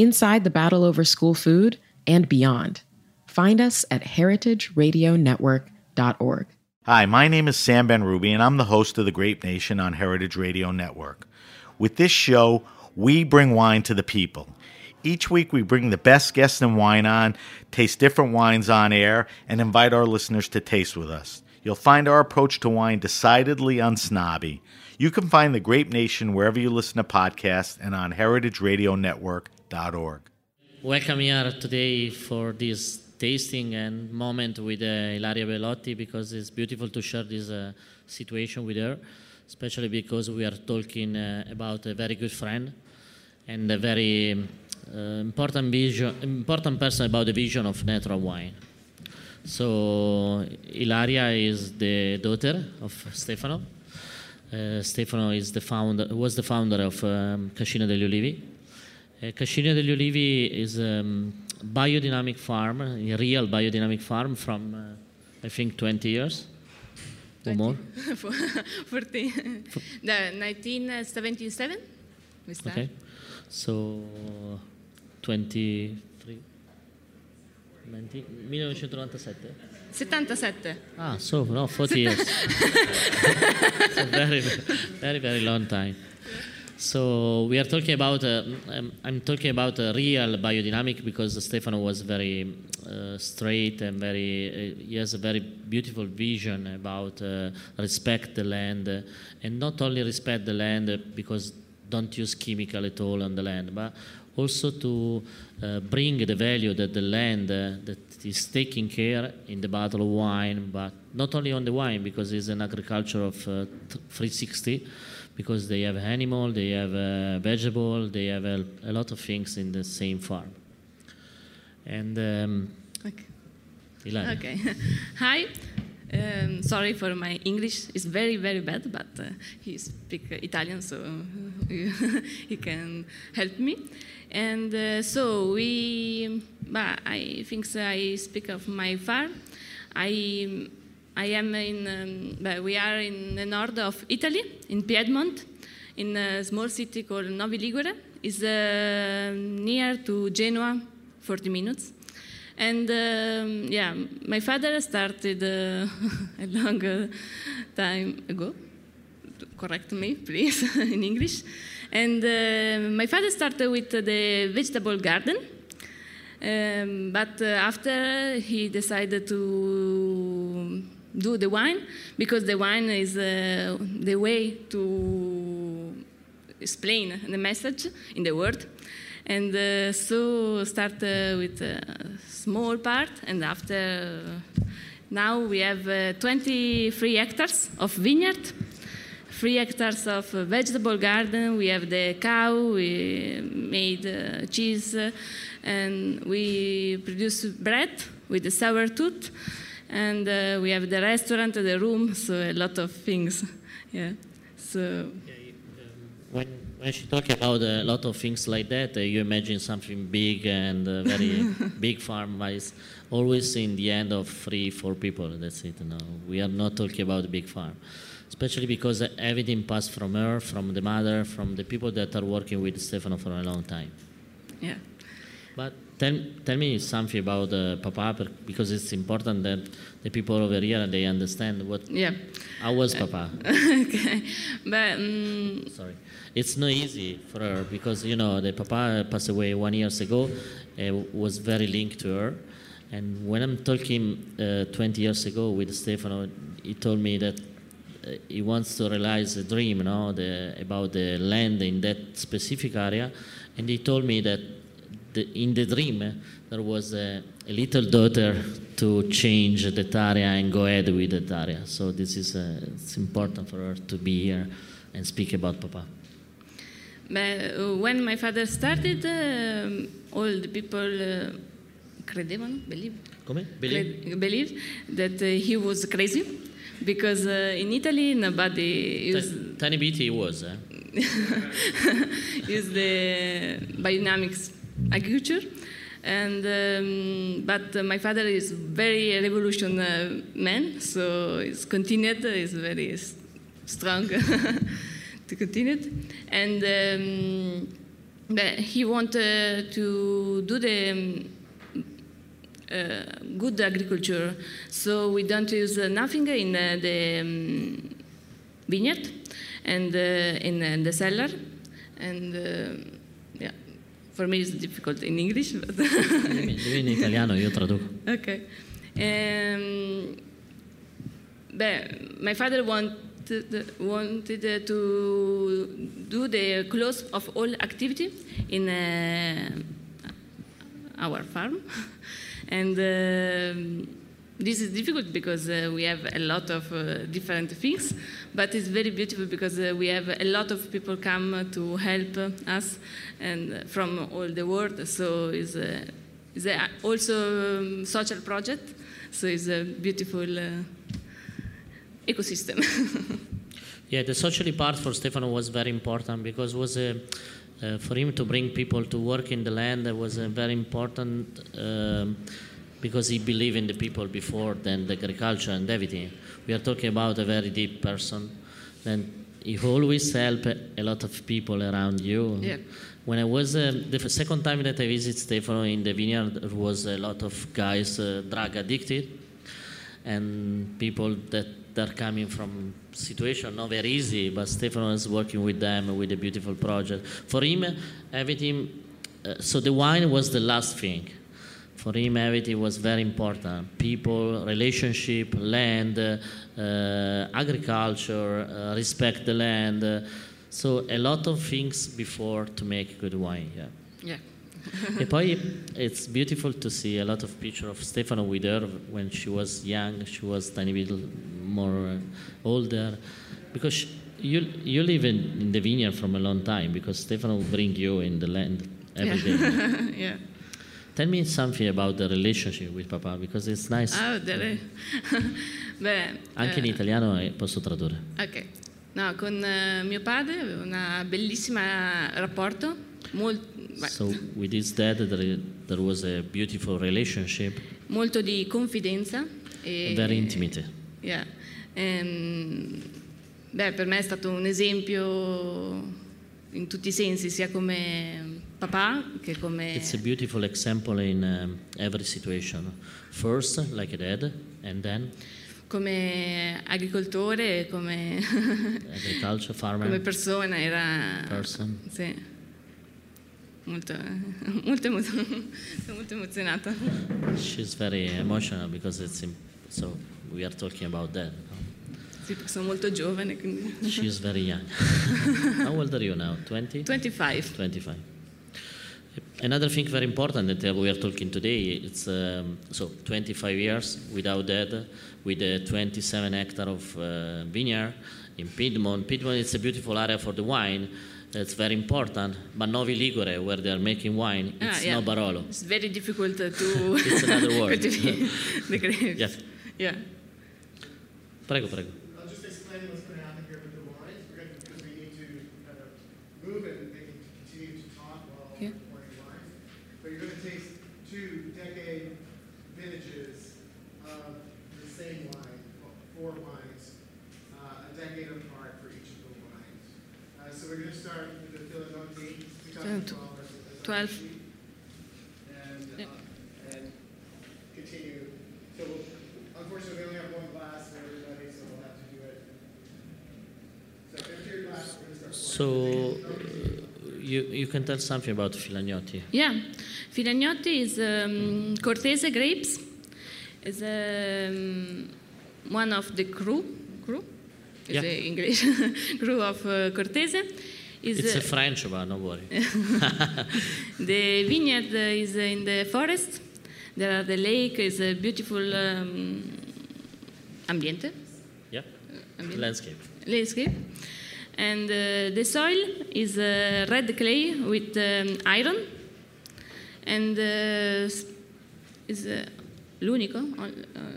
inside the battle over school food, and beyond. Find us at heritageradionetwork.org. Hi, my name is Sam Benrubi, and I'm the host of The Grape Nation on Heritage Radio Network. With this show, we bring wine to the people. Each week, we bring the best guests in wine on, taste different wines on air, and invite our listeners to taste with us. You'll find our approach to wine decidedly unsnobby. You can find The Grape Nation wherever you listen to podcasts and on Welcome here today for this tasting and moment with uh, Ilaria Bellotti because it's beautiful to share this uh, situation with her, especially because we are talking uh, about a very good friend and a very uh, important vision, important person about the vision of natural wine. So Ilaria is the daughter of Stefano. Uh, Stefano is the founder, was the founder of um, Cascina degli Ulivi. Uh, Cascina degli Ulivi is a um, biodynamic farm, a real biodynamic farm from, uh, I think, 20 years or more. 40. the 1977 we started. Okay. So 23. 20, 1997? 77. Ah, so no, 40 years. it's a very, very, very long time. So we are talking about. Uh, I'm, I'm talking about a real biodynamic because Stefano was very uh, straight and very. Uh, he has a very beautiful vision about uh, respect the land, and not only respect the land uh, because don't use chemical at all on the land, but also to uh, bring the value that the land that is taking care in the bottle of wine, but not only on the wine because it's an agriculture of uh, 360, because they have animal, they have uh, vegetable, they have a, a, lot of things in the same farm. And um, okay. Ilaria. Okay. Hi. Um, sorry for my English. It's very, very bad, but uh, he speaks Italian, so he can help me. And uh, so we, but I think so I speak of my farm. I, I am in, um, we are in the north of Italy, in Piedmont, in a small city called Novi Ligure. It's uh, near to Genoa, 40 minutes. And um, yeah, my father started uh, a long uh, time ago. Correct me, please, in English. And uh, my father started with the vegetable garden. Um, but uh, after he decided to do the wine, because the wine is uh, the way to explain the message in the word. And uh, so start with a small part, and after now we have 23 hectares of vineyard three hectares of vegetable garden. We have the cow, we made uh, cheese, uh, and we produce bread with the sour tooth. And uh, we have the restaurant, the room, so a lot of things. Yeah. So. when when she talk about a lot of things like that, uh, you imagine something big and uh, very big farm, but it's always in the end of three, four people. That's it. No, we are not talking about a big farm, especially because everything passed from her, from the mother, from the people that are working with Stefano for a long time. Yeah. But tell, tell me something about uh, Papa because it's important that the people over here they understand what Yeah. how was Papa. okay. But um, Sorry, it's not easy for her because you know the Papa passed away one years ago. Uh, was very linked to her, and when I'm talking uh, 20 years ago with Stefano, he told me that uh, he wants to realize a dream, no, the, about the land in that specific area, and he told me that the, in the dream uh, there was a, a little daughter to change that area and go ahead with that area. So this is uh, it's important for her to be here and speak about Papa. but, uh, when my father started, um, all the people uh, credevano, believe, Come? Believe? cred- believed that uh, he was crazy because uh, in Italy nobody used, Tiny bit he was. Eh? used the biodynamics agriculture. And um, but uh, my father is very revolution uh, man, so he's continued. He's very strong to continue, it. and um, he wanted to do the um, uh, good agriculture. So we don't use uh, nothing in uh, the um, vineyard and uh, in uh, the cellar. And uh, for me it's difficult in English. But in italiano, io traduco. okay. Um, my father wanted, wanted uh, to do the close of all activity in uh, our farm. and um this is difficult because uh, we have a lot of uh, different things, but it's very beautiful because uh, we have a lot of people come to help us and from all the world. So it's, uh, it's a, also um, social project. So it's a beautiful uh, ecosystem. Yeah, the socially part for Stefano was very important because was a, uh, for him to bring people to work in the land that was a very important um, because he believed in the people before than the agriculture and everything. We are talking about a very deep person. And he always help a lot of people around you. Yeah. When I was uh, the second time that I visited Stefano in the vineyard, there was a lot of guys uh, drug addicted and people that are coming from situation not very easy but stefano is working with them with a beautiful project for him everything uh, so the wine was the last thing for him everything was very important people relationship land uh, agriculture uh, respect the land so a lot of things before to make good wine yeah yeah. e poi it's beautiful to see a lot of picture of Stefano with her when she was young, she was tiny bit more older, because sh- you you live in, in the vineyard from a long time because Stefano will bring you in the land every day. yeah. Tell me something about the relationship with Papa because it's nice. Ah, delle- Beh, Anche in eh, italiano e posso tradurre. Ok. No, con eh, mio padre avevo una bellissima rapporto, molt- So with his dad there, there was a beautiful relationship, molto di confidenza. E, very intimate. Yeah. Ehm, beh, per me è stato un esempio in tutti i sensi, sia come papà che come... It's a beautiful example in um, every situation. First, like a dad, and then come agricoltore, come, agriculture, farmer, come persona, era... person. Sì. Molto, molto, molto emozionata. She's very emotional because it's so we are talking about that. Sì, perché sono molto giovane, quindi... She's very young. How old are you now? 20? 25. 25. Another thing very important that uh, we are talking today, it's um, so 25 years without dad, with a 27 hectare of uh, vineyard in Piedmont. Piedmont is a beautiful area for the wine. That's very important. But Novi Ligure, where they are making wine, Ah, it's yeah. no Barolo. It's very difficult to... It's another word. the grapes. Yeah. Yeah. Prego, prego. I'll just explain what's going to happen here with the wines. We're going to, because we need to kind of move and they can continue to talk while Yeah. pouring wine. But you're going to taste two decade vintages of the same wine, four wines, uh, a decade apart for each of the wines. Uh, so we're going to start with the Filagnotti 2012 12. and, Yeah. uh, and continue. So we'll, unfortunately, we only have one glass for everybody, so we'll have to do it. So empty your glass, we're going to start. So you can tell something about Filagnotti. Yeah, Filagnotti is um, Cortese grapes. Is um, one of the crew. Crew is Yeah. the English crew of uh, Cortese. Is It's uh, a French, but don't worry. the vineyard is in the forest. There are the lake is a beautiful um, ambiente, Yeah, ambiente landscape. landscape. And uh, the soil is uh, red clay with um, iron. And uh, is uh, l'unico,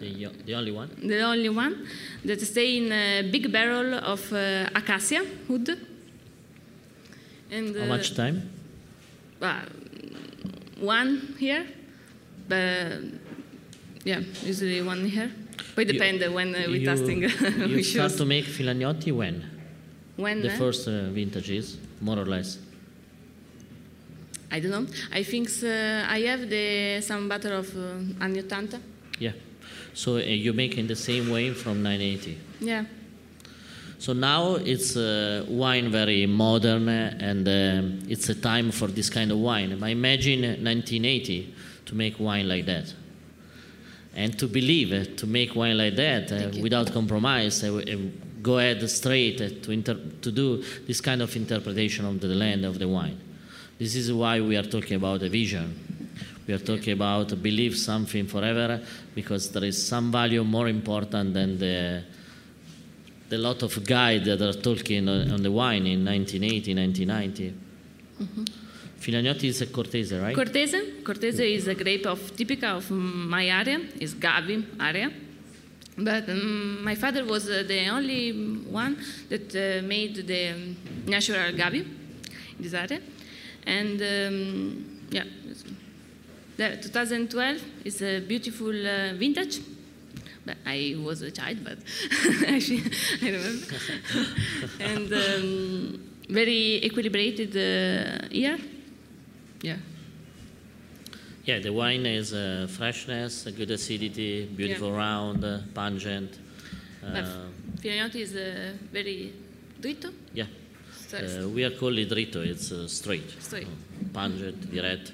The, the only one. the only one that stay in a big barrel of uh, acacia wood. And How much time? uh, one here, but yeah, usually one here. But it You- depends when uh, we you, testing. you we start choose. to make Filagnotti when? When The uh, first uh, vintages, more or less. I don't know. I think uh, I have the some bottle of uh, anni 80. Yeah. So uh, you make in the same way from 980. Yeah. So now it's uh, wine very modern uh, and um it's a time for this kind of wine. I imagine 1980 to make wine like that. And to believe uh, to make wine like that uh, without compromise, go ahead straight to, inter- to do this kind of interpretation of the land of the wine. This is why we are talking about a vision. We are talking about believe something forever because there is some value more important than the the lot of guide that are talking on, the wine in 1980, 1990. Mm-hmm. Filagnotti is a Cortese, right? Cortese. Cortese is a grape of typical of my area. Is Gavi area. But um, my father was uh, the only one that uh, made the natural Gavi in this area. And um, yeah, the 2012 is a beautiful uh, vintage. But I was a child, but actually I remember. and um, very equilibrated uh, year. Yeah. Yeah, the wine is uh, freshness, a good acidity, beautiful round, uh, pungent. Uh, Filagnotti is uh, very dritto. yeah, uh, we are called it dritto, it's uh, straight. Straight. Uh, pungent, direct.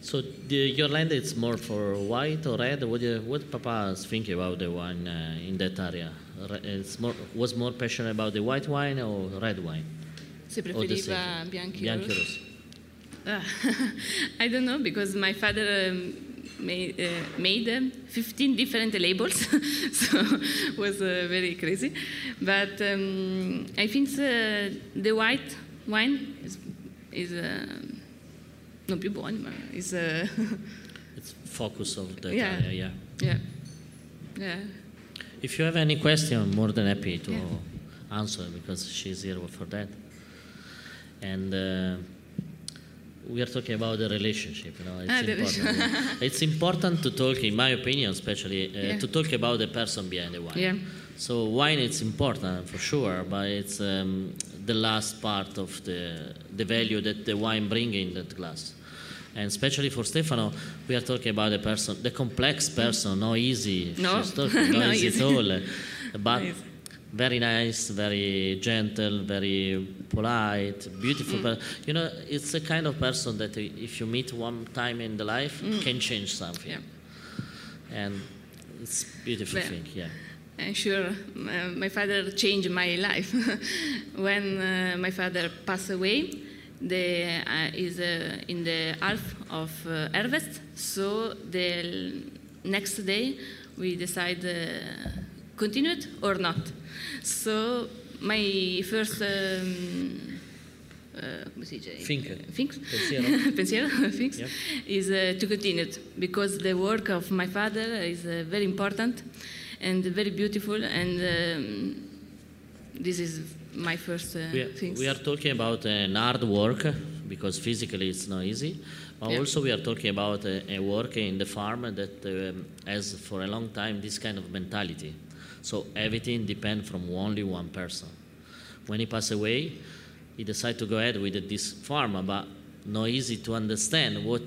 So the, your land is more for white or red? What, you, what Papa is thinking about the wine uh, in that area? It's more, was more passionate about the white wine or red wine? Si Or the same? preferiva bianchi Bianchi rossi. rossi. Ah, I don't know because my father um, made, uh, made um, 15 different labels, so it was uh, very crazy. But um, I think uh, the white wine is, is uh, non più buono, ma is uh, It's focus of the Yeah. area, yeah. yeah, yeah. If you have any question, I'm more than happy to Yeah. answer because she's here for that. And uh, we are talking about the relationship. You know, it's Ah, important. it's important to talk, in my opinion, especially uh, Yeah. to talk about the person behind the wine. Yeah. So wine, it's important for sure, but it's um, the last part of the the value that the wine bring in that glass. And especially for Stefano, we are talking about a person, the complex person, not easy. No. She's talking, not Not easy easy. at all. But Nice. Very nice, very gentle, very polite, beautiful. Mm. But you know, it's a kind of person that if you meet one time in the life, can change something. Mm. Yeah. And it's beautiful thing, yeah. I'm sure uh, my father changed my life. when uh, my father passed away, the uh, is uh, in the half of uh, harvest. So the next day we decide uh, continue it or not. So my first. Um, uh, come si dice? Think. Think. Pensiero. Pensiero, thinks, Yeah. is uh, to continue it because the work of my father is uh, very important and very beautiful. And um, this is my first uh, We are, things. we are talking about an hard work because physically it's not easy. But Yeah. also we are talking about a, a work in the farm that um, has for a long time this kind of mentality. So everything depends from only one person. When he passed away, he decided to go ahead with this farm, but not easy to understand what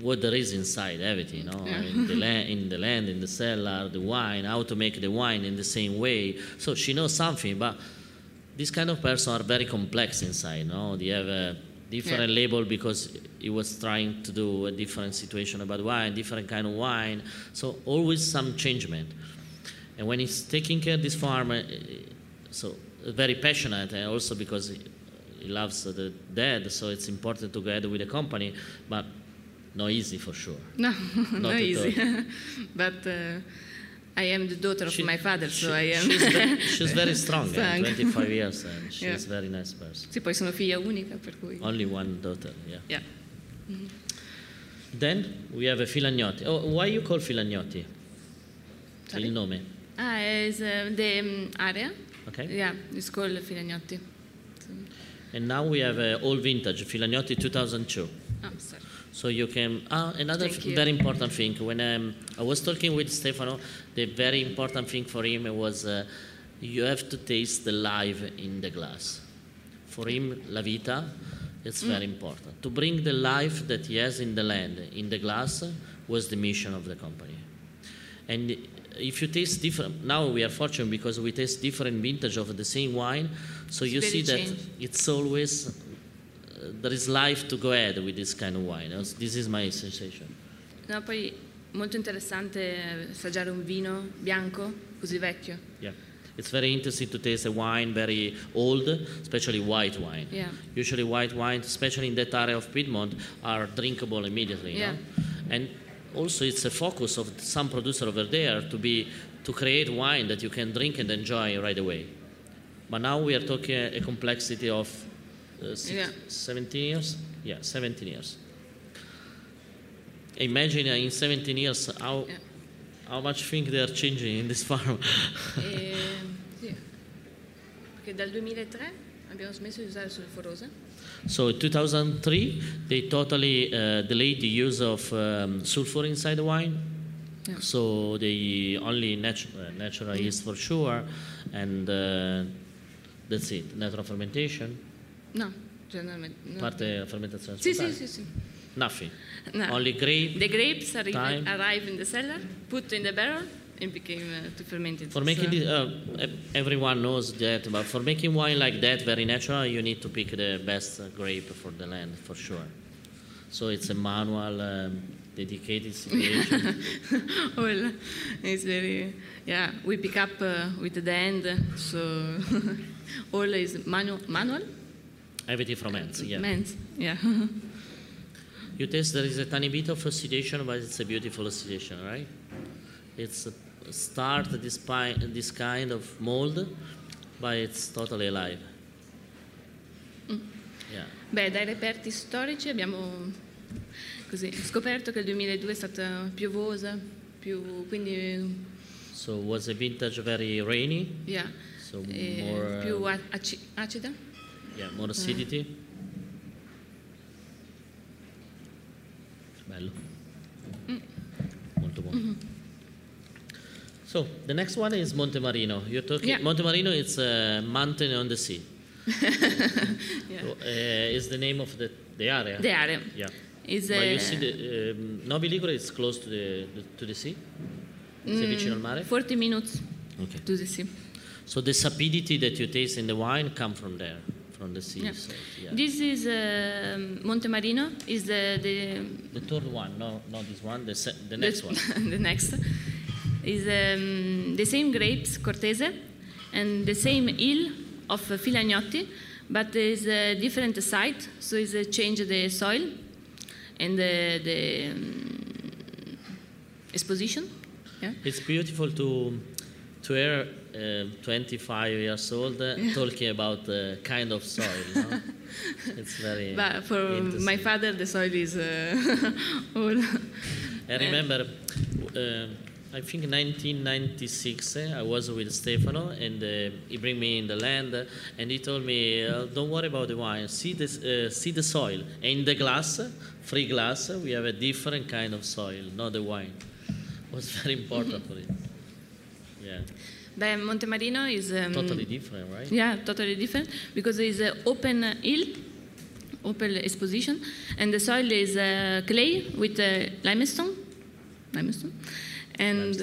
what there is inside everything, you know, Yeah. in the land, in the land, in the cellar, the wine, how to make the wine in the same way. So she knows something, but this kind of person are very complex inside. You No, they have a different Yeah. label because he was trying to do a different situation about wine, different kind of wine. So always some changement. And when he's taking care of this farm, uh, so very passionate, and also because he, he loves the dead, so it's important to go ahead with the company, but not easy for sure. No, Not not easy. but uh, I am the daughter of my father, she- so I am. She's, ve- she's very strong, eh, Strong. 25 years, and she's Yeah. a very nice person. sì, poi sono figlia unica, per cui. Only one daughter, yeah. Yeah. Then we have a Filagnotti. Oh, why you call Filagnotti? Sorry? Il nome, Ah, is uh, the um, area. okay? Yeah, it's called Filagnotti. So, And now we have uh, all vintage Filagnotti 2002. oh, sorry. So you can. Ah, another Thank f- you. very important thing. When um, I was talking with Stefano, the very important thing for him was uh, you have to taste the life in the glass. For him, La Vita, it's Mm. very important. To bring the life that he has in the land, in the glass, was the mission of the company. And if you taste different, now we are fortunate because we taste different vintage of the same wine, so you very see that it's always uh, there is life to go ahead with this kind of wine. This is my sensation. No, poi molto interessante assaggiare un vino bianco così vecchio. Yeah. It's very interesting to taste a wine very old, especially white wine. Yeah. Usually white wine, especially in that area of Piedmont, are drinkable immediately. Yeah. know? And also it's a focus of some producer over there to be to create wine that you can drink and enjoy right away. But now we are talking a complexity of uh, six, Yeah. 17 years. Yeah, 17 years. Imagine in 17 years how Yeah. how much things they are changing in this farm. E, sì. Perché dal 2003 abbiamo smesso di usare sulforose. So in 2003, they totally uh, delayed the use of um, sulfur inside the wine. Yeah. So they only natu- uh, natural yeast for sure, and uh, that's it. Natural fermentation, No, generalmente. No. parte fermentazione Sì, sì, sì, sì. Nothing. No. Only grape. The grapes arrive, arrive in the cellar, put in the barrel, and became uh, to ferment it. For making So- uh, everyone knows that, but for making wine like that, very natural, you need to pick the best grape for the land, for sure. So it's a manual, um, dedicated situation. Well, it's very, yeah, we pick up uh, with the hand, so all is manual, manual? Everything from hands, yeah. Men's, yeah. You taste there is a tiny bit of oxidation, but it's a beautiful oxidation, right? It's start this, this kind of mold, but it's totally alive. Yeah. Beh, dai reperti storici abbiamo così, scoperto che il 2002 è stata piovosa, più, quindi, So was a vintage very rainy, yeah, so eh, more, più uh, a- aci- acida. yeah, more acidity. Bello. Molto buono. So the next one is Monte Marino. You're talking Yeah. Monte Marino. It's a mountain on the sea. Yeah. Uh, is the name of the, the area. The area. Yeah. Is, But you see the um, Novi Ligure is close to the, the to the sea. Sei vicino al mare. 40 minutes Okay. to the sea. So the sapidity that you taste in the wine come from there, from the sea. Yeah. So, yeah. This is uh, Monte Marino, is the, the the third one, no, not this one. The se- the next one. the next is um, the same grapes, Cortese, and the same hill of Filagnotti, but is a different site, so it's a change the soil and the, the um, exposition. Yeah. It's beautiful to to hear uh, 25 years old uh, talking about the kind of soil. No? it's very. But for my father, the soil is uh, all. I remember uh, I think 1996. eh, I was with Stefano, and uh, he bring me in the land, uh, and he told me, uh, "Don't worry about the wine. See this, uh, see the soil. And in the glass, free glass, we have a different kind of soil, not the wine. It was very important for it. Yeah, The Montemarino is um, totally different, right? Yeah, totally different because it's an open hill, open exposition, and the soil is uh, clay with uh, limestone, limestone, and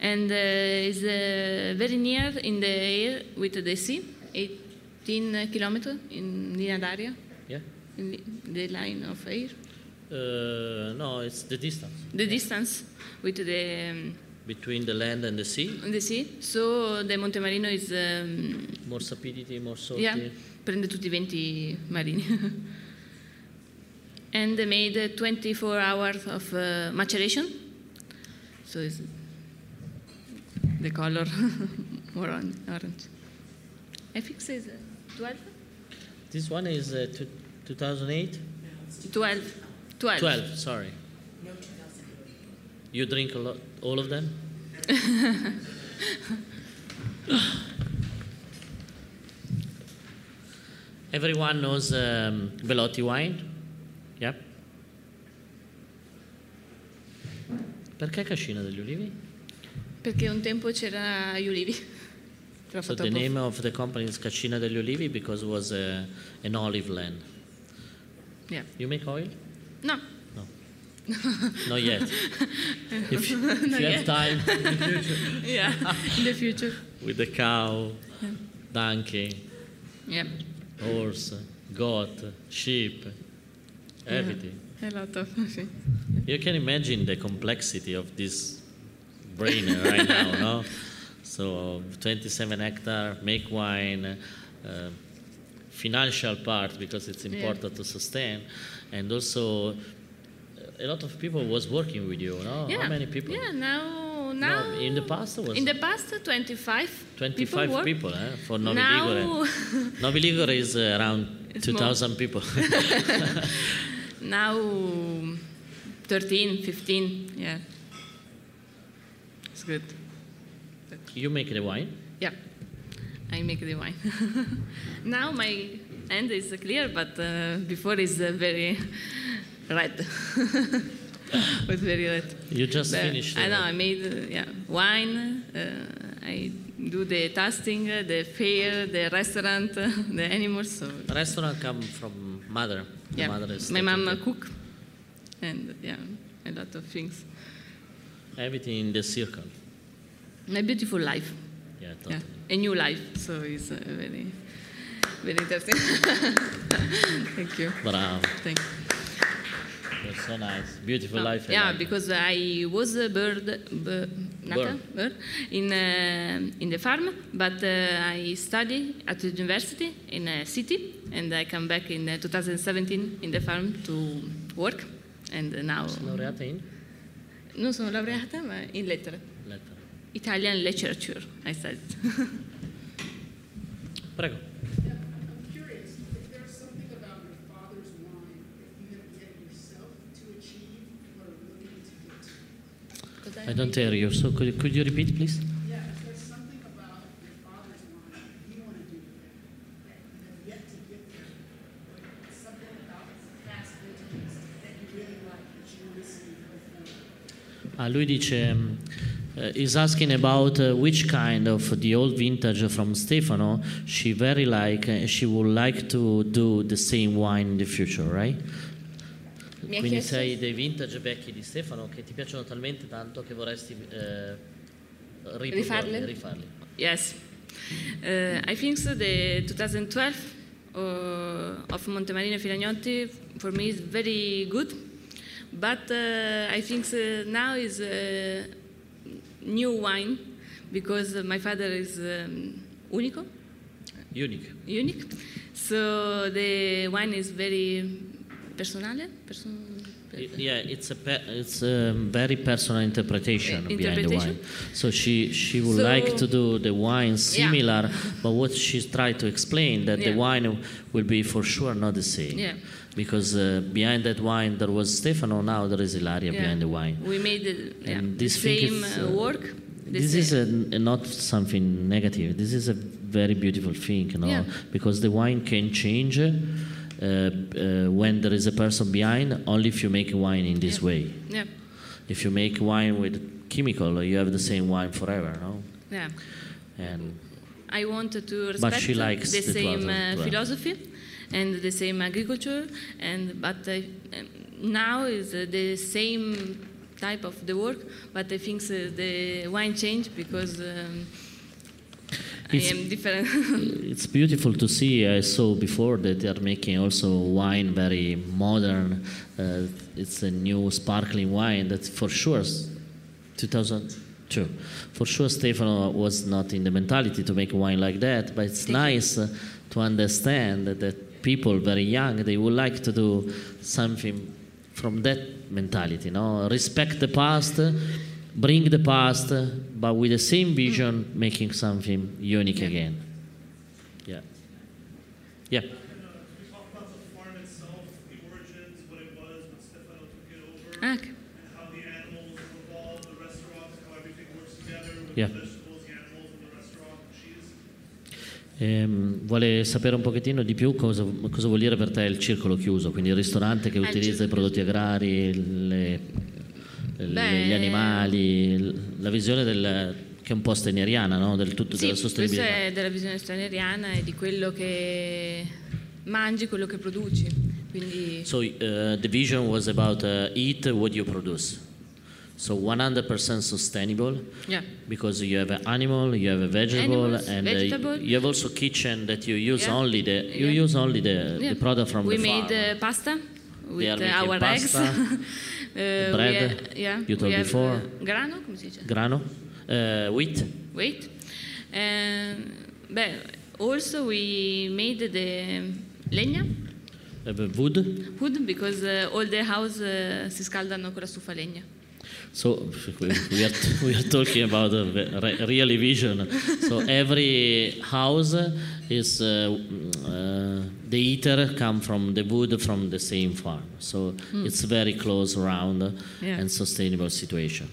and uh, is uh, very near in the air with the sea, 18 kilometers in d'aria, Yeah. in the- the line of air. Uh, no, it's the distance The distance with the um, between the land and the sea. the sea. So the Monte Marino is um, More sapidity, more salty. Yeah, prende tutti i venti marini. and they made uh, 24 hours of uh, maturation. So it's the color more on orange. I think uh, 12? This one is uh, 2008. 12. 12. 12, sorry. You drink a lot, all of them? Everyone knows um, Bellotti wine? Yeah? Perché Cascina degli Ulivi? Perché un tempo c'era gli ulivi. So the name of the company is Cascina degli Ulivi because it was uh, an olive land. Yeah. You make oil? No. Not yet. if you, if Not you yet. have time Yeah, in the future. with the cow, donkey, Yeah. horse, goat, sheep, everything. A lot of. You can imagine the complexity of this brain right now, no? So 27 hectare, make wine, uh, financial part because it's Yeah. important to sustain, and also uh, a lot of people was working with you, no? Yeah. How many people? Yeah, now. now No, in the past was In the past, 25. 25 work. people, eh, for Novi Now- Ligure. Novi Ligure is uh, around 2,000 people. now 13, 15. Yeah. It's good. you make the wine. Yeah. I make the wine. now my hand is clear, but uh, before is uh, very red. was very red. You just But finished. I know. I made uh, yeah wine. Uh, I do the tasting, uh, the fair, the restaurant, uh, the animals. So Restaurant come from mother. Yeah, mother is my mom care. cook, and yeah, a lot of things. Everything in the circle. A beautiful life. Yeah, Yeah, a new life. So it's uh, very, very interesting. Thank you. Bravo. Thank you. You're so nice. Beautiful No, life. Yeah, like. because I was a bird, bird, Bird. bird in uh, in the farm, but uh, I study at the university in a city, and I come back in uh, 2017 in the farm to work, and now Laureata in non sono laureata, ma in lettere, lettera. Italian literature. I studied. Prego. I'm curious, if there's something about your father's wine that you have yet yourself to achieve or are looking to get to? I don't hear you. So could, could you repeat, please? Yeah, there's something about your father's wine that you want to do that you have yet to get there, something about past vintages that you really like that you want to see go forward. Ah, lui dice, um, uh, is asking about uh, which kind of the old vintage from Stefano she very like, uh, she would like to do the same wine in the future, right? Mi Quindi chiesto- sei dei vintage vecchi di Stefano che ti piacciono talmente tanto che vorresti eh, Rifarli? rifarli. Yes. Uh, I think so the 2012 uh, of Montemarino Filagnotti for me is very good, but uh, I think so now is a new wine because my father is um, unico, Unique. unique. So the wine is very personale, person- Yeah, it's a pe- it's a very personal interpretation, Uh, behind the wine. So she she would So- like to do the wine Yeah. similar, but what she's tried to explain that the wine will be for sure not the same. Yeah. Because uh, behind that wine there was Stefano, now there is Ilaria Yeah. behind the wine. We made the, yeah, And this same is, uh, uh, work. This is a, a not something negative. This is a very beautiful thing, you know, Yeah. because the wine can change uh, when there is a person behind. Only if you make wine in this way. yeah, If you make wine with chemical, you have the same wine forever, no? yeah. And I wanted to respect she likes the same uh, philosophy and the same agriculture, and but I, um, now is uh, the same type of the work, but I think uh, the wine changed because um, I It's- am different. it's beautiful to see. I saw before that they are making also wine very modern. Uh, it's a new sparkling wine that for sure, s- 2002, for sure Stefano was not in the mentality to make wine like that. But it's nice uh, to understand that, that people very young they would like to do something from that mentality. No, respect the past. Bring the past, but with the same vision, making something unique again. Yeah. Yeah. Can you talk about the farm itself, the origins, what it was, when Stefano took it over, Ah, okay. and how the animals were involved, the restaurants, how everything works together with Yeah. the vegetables, the animals, and the restaurant, the cheese? Ehm, vuole sapere un pochettino di più cosa, cosa vuol dire per te il circolo chiuso, quindi il ristorante che Ah, il utilizza i circolo prodotti agrari, le- le- Beh- gli animali, la visione del, che è un po' steineriana, no? del tutto Sì, della sostenibilità. è della visione stranieriana e di quello che mangi, quello che produci. Quindi So uh, the vision was about uh, eat what you produce. So 100% sustainable yeah. because you have an animal, you have a vegetable, Animals, and uh, vegetable. you have also kitchen that you use Yeah. only the you Yeah. use only the, the product from we the made farm. uh, pasta with uh, our pasta, eggs. Uh, bread, ha- yeah, you told have, before. uh, grano, come si dice? Grano, uh, wheat, Wait. And, beh, also we made the legna uh, wood. wood because uh, all the house uh, si scaldano con la stufa legna. So we are, we are talking about a ve- re- really vision. So every house is uh, uh, the heater come from the wood from the same farm. So it's very close around Yeah. and sustainable situation.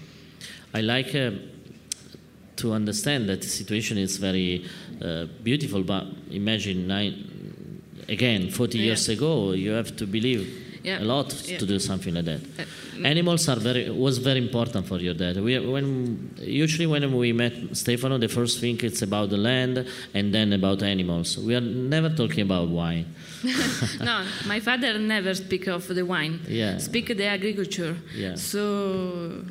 I like uh, to understand that the situation is very uh, beautiful, but imagine nine, again 40 Yeah. years ago you have to believe Yeah. a lot Yeah. to do something like that. Uh, Animals are very was very important for your dad. We when usually when we met Stefano, the first thing it's about the land and then about animals. We are never talking about wine. no, my father never speak of the wine. Yeah. Speak the agriculture. Yeah. So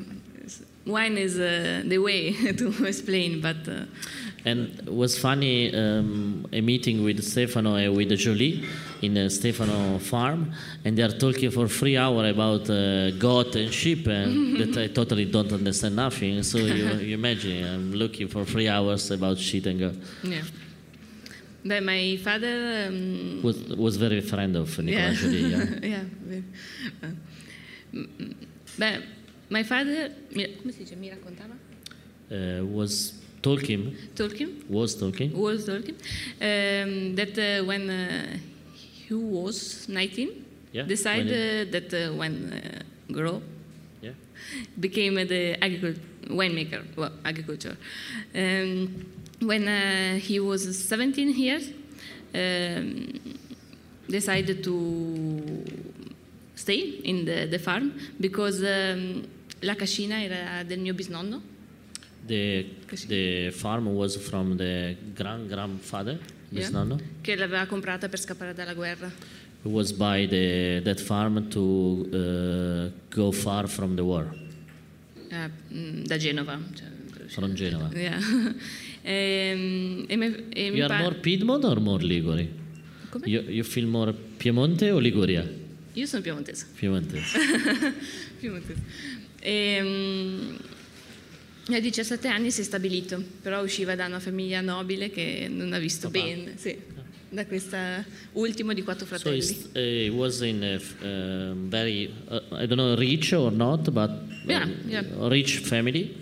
wine is uh, the way to explain, but uh, And it was funny um, a meeting with Stefano and with Joly in a Stefano farm, and they are talking for three hours about uh, goat and sheep, and that I totally don't understand nothing. So you, you imagine, I'm looking for three hours about sheep and goat. yeah. But my father. Um, Was was very friend of Nicola yeah. Joly. Yeah? yeah. very- Beh, my father, mi, come si dice, mi raccontava? uh, was talking, Talking, was talking. was talking, um, that uh, when uh, he was 19, Yeah, decided when uh, that uh, when uh, grow, Yeah. became uh, the agricul- winemaker, well, agriculture. Um, when uh, he was 17 years, um, decided to stay in the, the farm because um, la cascina era del mio bisnonno. The the farm was from the grand grandfather, Yeah. Bisnonno, che l'aveva comprata per scappare dalla guerra. who was by the that farm to uh, go far from the war, mm, da Genova. cioè, from Genova. Yeah. Ehm, e me- e You are more Piedmont or more Liguri? Come? You, you feel more Piemonte o Liguria? Io sono piemontese. Piemontese. Piemontese. Ehm, a 17 anni si è stabilito, però usciva da una famiglia nobile che non ha visto Papà. bene. Sì. da questa ultimo di quattro So fratelli. it's, uh, he was in a um, very, uh, I don't know, rich or not, but Yeah, um, yeah. rich family.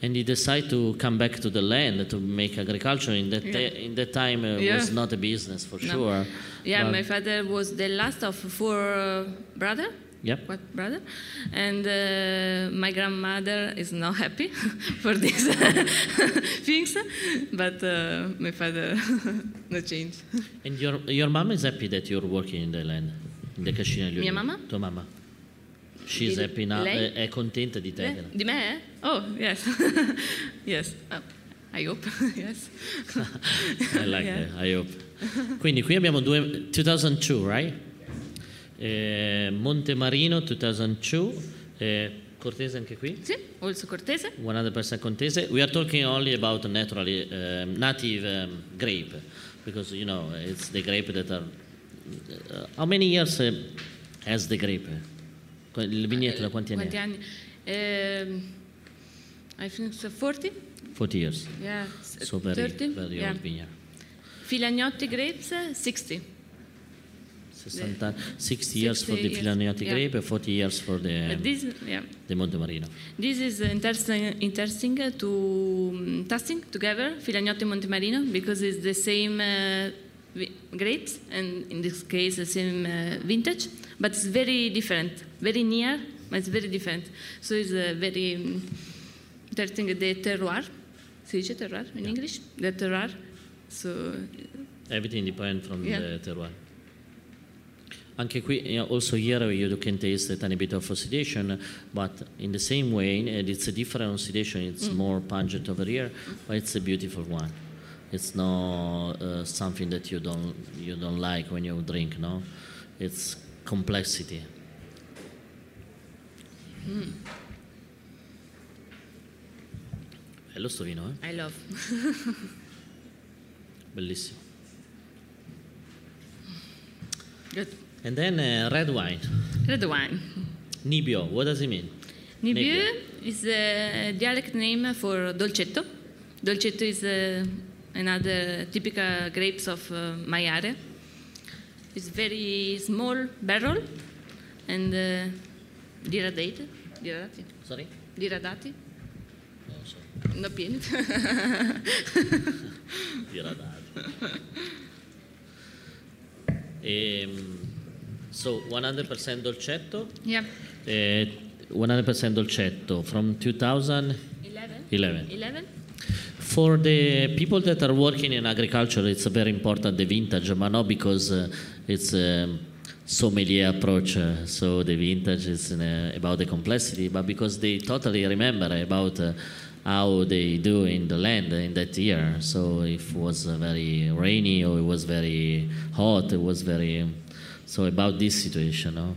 And he decided to come back to the land to make agriculture. In that, Yeah. in that time, uh, Yeah. was not a business for No. sure. Yeah, but- my father was the last of four uh, brother. Yep. What brother? And uh, my grandmother is not happy for these things, but uh, my father no change. And your, your mom is happy that you're working in the land, in the Cascina Mia mamma? Tua mamma. She's happy now, lei? è, è contenta di te. Eh, Di me? eh? Oh, yes. yes. Oh, I hope. yes. I like Yeah. that, I hope. Quindi qui abbiamo due, 2002, right? Eh, Monte Marino 2002, eh, Cortese anche qui? Sì, also Cortese. 100% Cortese. We are talking only about naturally um, native um, grape because you know it's the grape that are. uh, how many years uh, has the grape? Il vigneto da quanti anni? Quanti anni? Ehm, I think so 40. 40 years. Yeah. So very, 30. very yeah. old vineyard. Filagnotti grapes, 60. 60, 60 years for the 60 yeah. grape and 40 years for the, But this, yeah. the Monte Marino. This is interesting, interesting to um, testing together Filagnotti and Montemarino because it's the same uh, grapes and in this case the same uh, vintage, but it's very different, very near, but it's very different. So it's uh, very um, interesting the terroir. Si dice terroir in English? The terroir. So Everything depends from Yeah. the terroir. Anche qui, eh, also here you can taste a tiny bit of oxidation, but in the same way, it's a different oxidation, it's more pungent over here, but it's a beautiful one. It's not uh, something that you don't, you don't like when you drink, no? It's complexity. Bello sto vino, eh? I love. Bellissimo. Good. And then uh, red wine. Red wine. Nibio, what does it mean? Nibieu is a dialect name for dolcetto. Dolcetto is uh, another typical grapes of uh, my area. It's very small barrel and uh, diradate. Diradati. Sorry? Diradati. No pieni. Diradati. Ehm, so 100% dolcetto, yeah. eh, 100% dolcetto from 2011. 11. 11. For the people that are working in agriculture, it's very important the vintage, but not because uh, it's a sommelier approach. uh, so the vintage is uh, about the complexity, but because they totally remember about uh, how they do in the land in that year. So if it was uh, very rainy or it was very hot, it was very. So about this situation, no?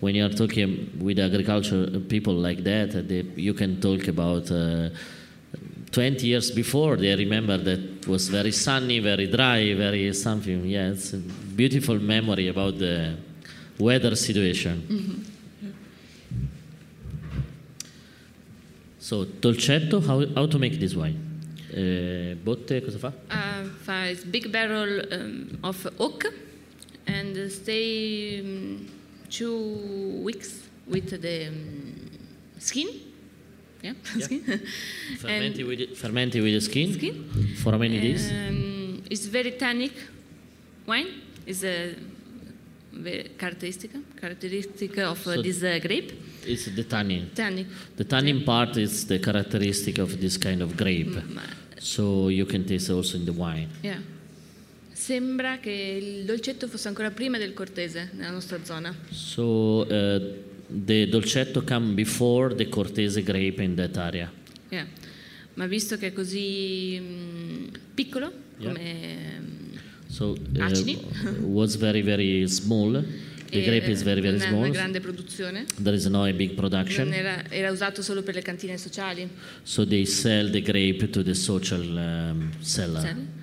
when you are talking with agriculture people like that, uh, they, you can talk about. Uh, 20 years before they remember that it was very sunny very dry very something. Yeah it's a beautiful memory about the weather situation. So dolcetto how, how to make this wine? Eh, botte cosa fa? Uh, fa big barrel um, of oak and stay um, two weeks with the um, skin. Yeah, Yeah. skin. fermenti And- with, fermenti with the skin Skin. for how many days Um, it's very tannic wine. Is a characteristic characteristic of uh, So- this uh, grape. it's the tannin Tannic. the tannin part is the characteristic of this kind of grape Ma- so you can taste also in the wine yeah. Sembra che il dolcetto fosse ancora prima del cortese nella nostra zona. So uh, the dolcetto come before the Cortese grape in that area. Yeah. Ma visto che è così mm, piccolo, Yeah. come mm, So uh, was very very small. The grape is very very non ha una small. grande produzione, There is no big production. era, era usato solo per le cantine sociali. So they sell the grape to the social um, seller. Sai?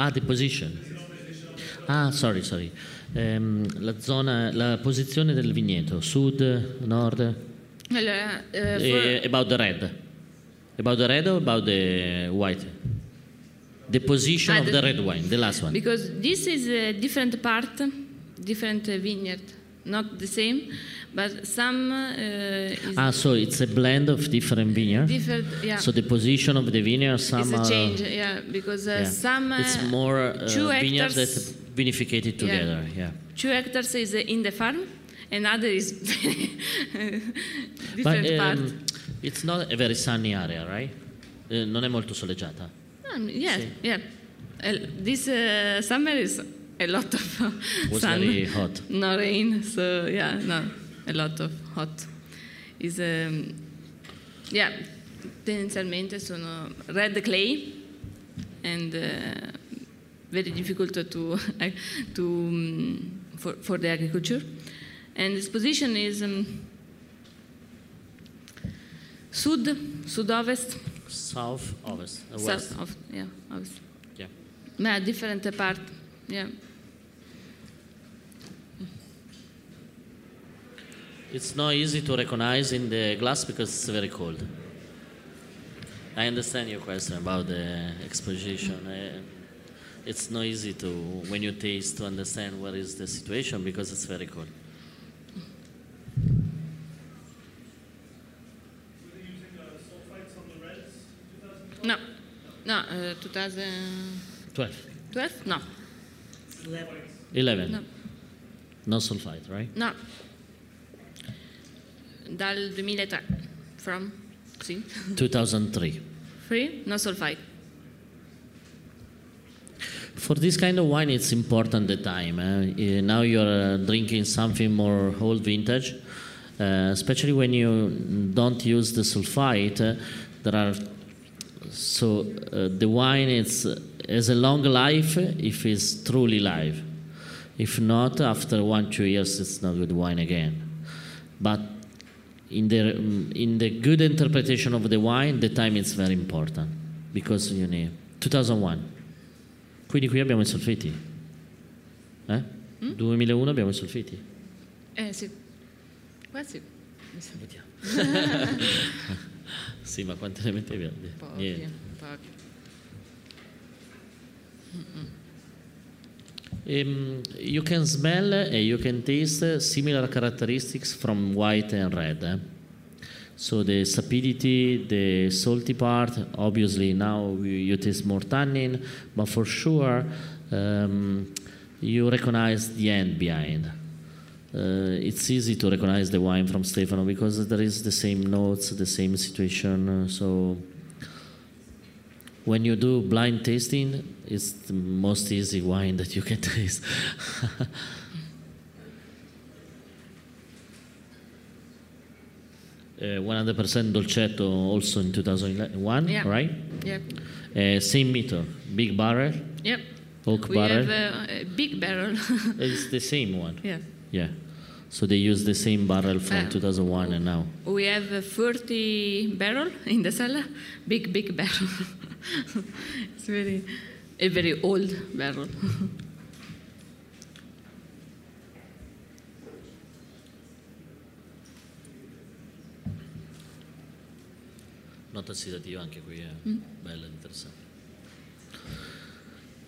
Ah, the position. Ah, sorry, sorry. Ehm, la zona, la posizione del vigneto, sud, nord. Allora, eh, for- Eh, about the red. About the red or about the white? The position Ah, of the- the red wine, the last one. because this is a different part, different uh, vineyard, not the same, but some uh, Ah, so it's a blend of different vineyards. different. Yeah, So the position of the vineyard, some it's a are, change. Yeah, because uh, yeah. some uh, it's more uh, two vineyards that hectares- vinificated together. Yeah. two hectares is uh, in the farm, another is But different part. um, it's not a very sunny area, right? Eh, non è molto soleggiata. Um, yeah, sì. yeah. Uh, this uh, summer is a lot of uh, Was sun, very hot. no rain. So yeah, no, a lot of hot. Is um, yeah, tendenzialmente sono red clay and uh, very difficult to to um, for for the agriculture. And this position is um, sud, sud-ovest, South, ovest, uh, south west. of yeah, ovest. Yeah. Ma different part, yeah. It's not easy to recognize in the glass because it's very cold. I understand your question about the exposition. Uh, it's not easy to, when you taste, to understand what is the situation because it's very cold. Were they using sulfites on the reds? 2012? No, no, uh, 2012? 12. No, 11. No. No sulfite, right? no. Dal 2003. From? Sì. 2003. Free? No sulfite. For this kind of wine, it's important the time. eh? Eh, Now you're uh, drinking something more old vintage, uh, especially when you don't use the sulfite. uh, there are so uh, the wine it's uh, has a long life if it's truly live. If not, after one two years, it's not good wine again. But in the in the good interpretation of the wine, the time is very important because you need 2001. Quindi qui abbiamo i solfiti. Eh? 2001 abbiamo i solfiti. Eh, sì. Qua sì. Sì, ma quante ne mettevi? Pochi, Niente. pochi. Um, you can smell and you can taste similar characteristics from white and red. So the sapidity, the salty part, obviously now you, taste more tannin, but for sure um, you recognize the end behind. Uh, it's easy to recognize the wine from Stefano because there is the same notes, the same situation. so when you do blind tasting, it's the most easy wine that you can taste. Uh, 100% dolcetto also in 2001, Yeah. right? Yep. Uh, same meter, big barrel, Yep. oak We barrel. have uh, a big barrel. it's the same one. yeah. Yeah. So they use the same barrel from Ah. 2001 and now. We have uh, 40 barrel in the cellar, big, big barrel. it's very, a very old barrel. Nota ossidativa anche qui è bella, interessante.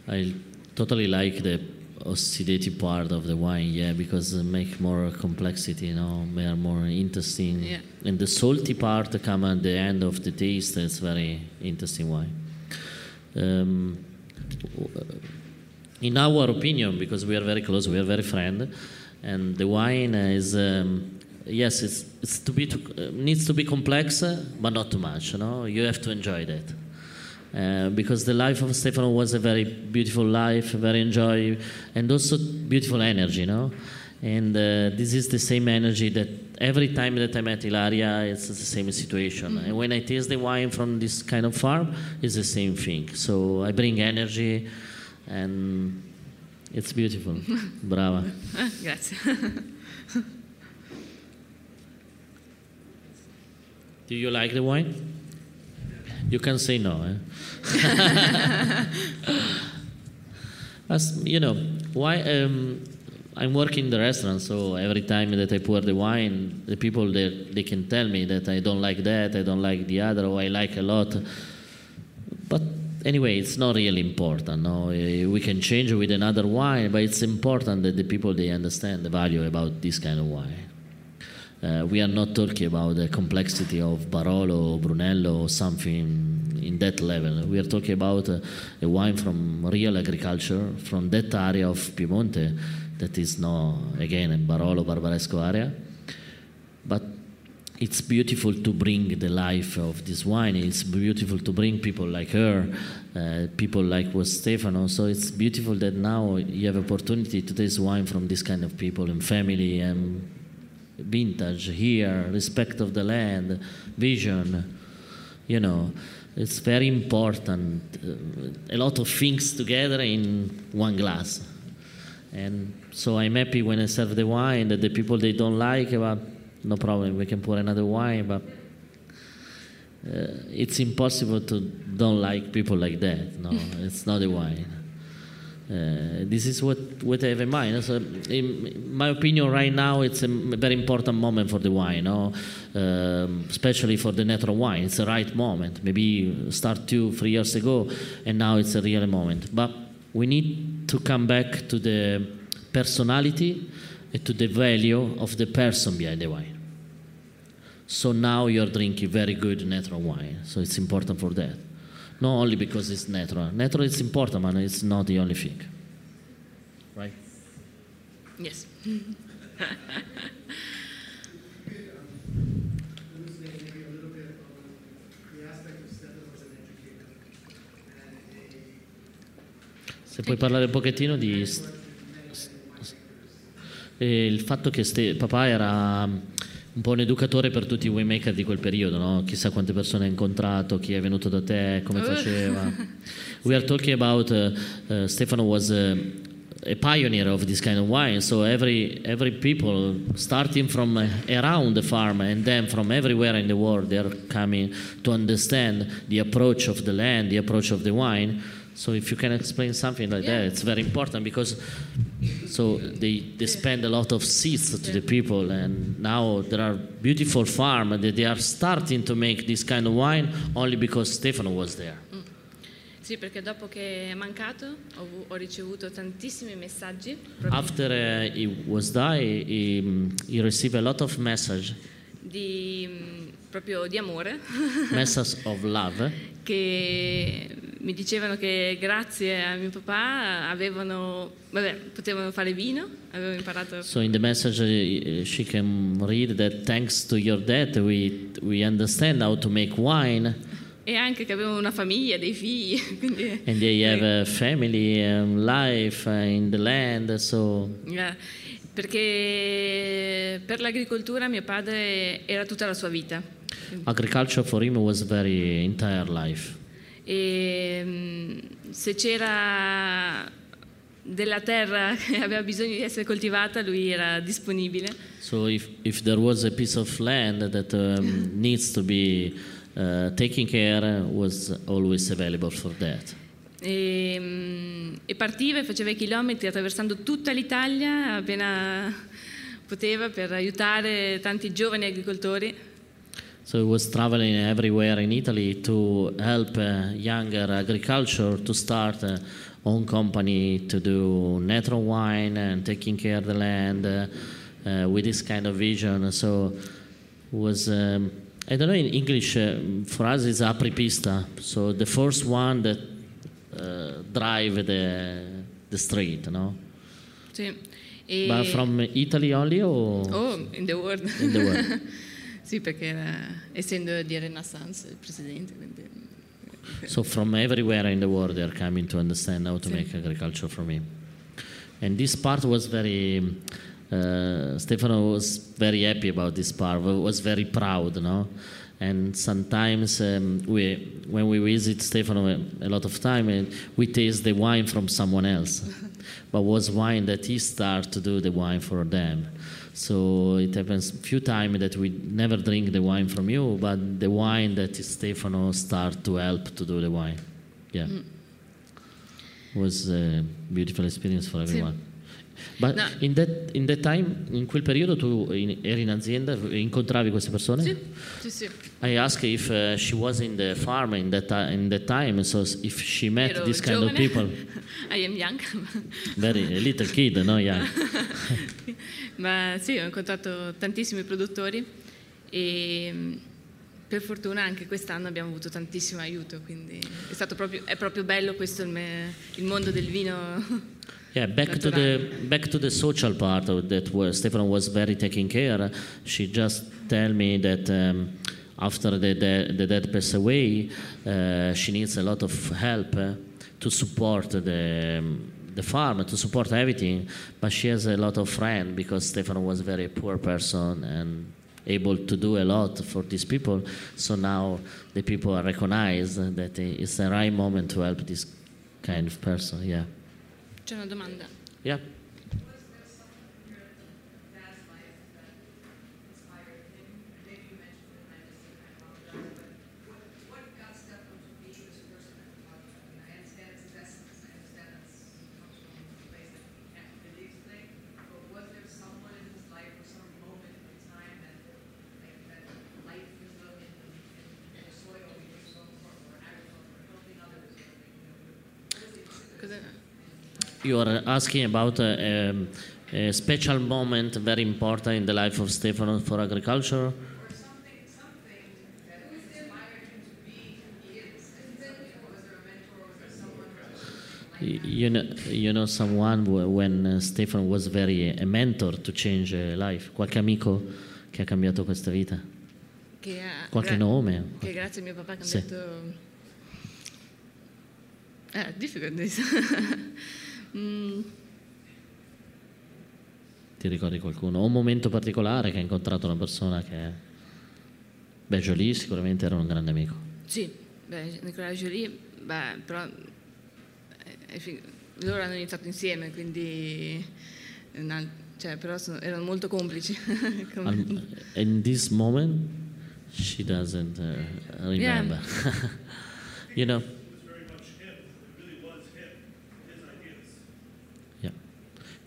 I totally like the oxidative part of the wine, yeah, because it make more complexity, you know, they are more interesting. Yeah. And the salty part come at the end of the taste. It's very interesting wine. Um, in our opinion, because we are very close, we are very friend, and the wine is um, yes, it's it's to be uh, needs to be complex, uh, but not too much. You know, you have to enjoy that. Uh, because the life of Stefano was a very beautiful life, very enjoy, and also beautiful energy, you know. And uh, this is the same energy that every time that I met Ilaria, it's the same situation. And when I taste the wine from this kind of farm, it's the same thing. So I bring energy, and it's beautiful. Brava. Grazie. Do you like the wine? You can say no. Eh? As you know, why? Um, I'm working in the restaurant, so every time that I pour the wine, the people they, they can tell me that I don't like that, I don't like the other, or I like a lot. But anyway, it's not really important. No, Eh, we can change with another wine, but it's important that the people they understand the value about this kind of wine. Uh, we are not talking about the complexity of Barolo or Brunello or something in that level. We are talking about uh, a wine from real agriculture, from that area of Piemonte that is not, again, a Barolo Barbaresco area. But it's beautiful to bring the life of this wine. It's beautiful to bring people like her, uh, people like was Stefano. So it's beautiful that now you have opportunity to taste wine from this kind of people and family and vintage here, respect of the land, vision. You know, it's very important. Uh, a lot of things together in one glass. And so I'm happy when I serve the wine that the people they don't like, but no problem, we can pour another wine. But uh, it's impossible to don't like people like that. No, it's not a wine. Uh, this is what, what I have in mind. So, in my opinion, right now, it's a very important moment for the wine, no? um, especially for the natural wine. It's the right moment. Maybe start two, three years ago, and now it's a real moment. But we need to come back to the personality and to the value of the person behind the wine. So now you're drinking very good natural wine. So it's important for that. Not only because it's natural. Natural is important, but it's not the only thing. Right? Yes. elucidate maybe a little bit on the aspect of Stefano as an educator and a Se puoi parlare un pochettino di s- s- eh, il fatto che Ste- papà era um, un po' un educatore per tutti i winemaker di quel periodo, no? chissà quante persone ha incontrato, chi è venuto da te, come faceva. We are talking about uh, uh, Stefano was uh, a pioneer of this kind of wine, so every every people starting from uh, around the farm and then from everywhere in the world they are coming to understand the approach of the land, the approach of the wine. So if you can explain something like that, it's very important because so they, they spend a lot of seeds to the people and now there are beautiful farms that they are starting to make this kind of wine only because Stefano was there. Sì, perché dopo che è mancato ho, ho ricevuto tantissimi messaggi. After uh, he was died, he, he received a lot of message, di, mm, proprio di amore. Messages of love, che mi dicevano che grazie a mio papà avevano, vabbè, potevano fare vino, avevo imparato So in the message, uh, she can read that thanks to your dad, we we understand how to make wine, e anche che avevano una famiglia, dei figli, quindi and they have a family, um, life uh, in the land. So Eh, perché per l'agricoltura mio padre era tutta la sua vita agriculture for him was very entire life. E mm, se c'era della terra che aveva bisogno di essere coltivata lui era disponibile So if if there was a piece of land that um, needs to be uh, taken care, was always available for that. e, mm, e partiva e faceva i chilometri attraversando tutta l'Italia appena poteva per aiutare tanti giovani agricoltori So he was traveling everywhere in Italy to help uh, younger agriculture to start a own company to do natural wine and taking care of the land uh, uh, with this kind of vision. So was um, I don't know in English uh, for us it's apripista. So the first one that uh, drive the the street, no? Sì. E- But from Italy only or oh in the world in the world? sì perché era, essendo di Renaissance il presidente quindi So from everywhere in the world they are coming to understand how to make agriculture from him. And this part was very, uh, Stefano was very happy about this part, was very proud, no? And sometimes um, we, when we visit Stefano a, a lot of time, uh, we taste the wine from someone else, but was wine that he started to do the wine for them. So it happens few times that we never drink the wine from you, but the wine that Stefano start to help to do the wine. Yeah. it Was a beautiful experience for everyone. But No. in, that, in that time, in quel periodo tu in- eri in azienda, incontravi queste persone? Sì, sì, sì. I asked if uh, she was in the farm in that, in that time, so if she met Ero this kind of giovane. people. I am young. Very a little kid, no? Yeah. Ma sì, ho incontrato tantissimi produttori e mh, per fortuna anche quest'anno abbiamo avuto tantissimo aiuto, quindi è, stato proprio, è proprio bello questo il, me- il mondo del vino. Yeah, back to the back to the social part of that where Stefano was very taking care. She just tell me that um, after the, the the dad passed away, uh, she needs a lot of help uh, to support the um, the farm, to support everything. But she has a lot of friends because Stefano was a very poor person and able to do a lot for these people. So now the people are recognize that it's the right moment to help this kind of person. Yeah. C'è una domanda. Yeah. You are asking about a, um, a special moment very important in the life of Stefano for agriculture. You know, you know someone when uh, Stefano was very a mentor to change uh, life. Qualche amico che ha cambiato questa vita? Che ha, Qualche nome? Che grazie a mio papà che Sì. mi ha detto... Eh, difficult this. Mm, Ti ricordi qualcuno? O un momento particolare che hai incontrato una persona che... Beh, Jolie sicuramente era un grande amico. sì, beh, Nicola Jolie, beh, però eh, fi- loro hanno iniziato insieme, quindi... cioè, però sono- erano molto complici. Um, in this moment, she doesn't uh, remember. you know, was very much him. It really was him, his ideas. yeah.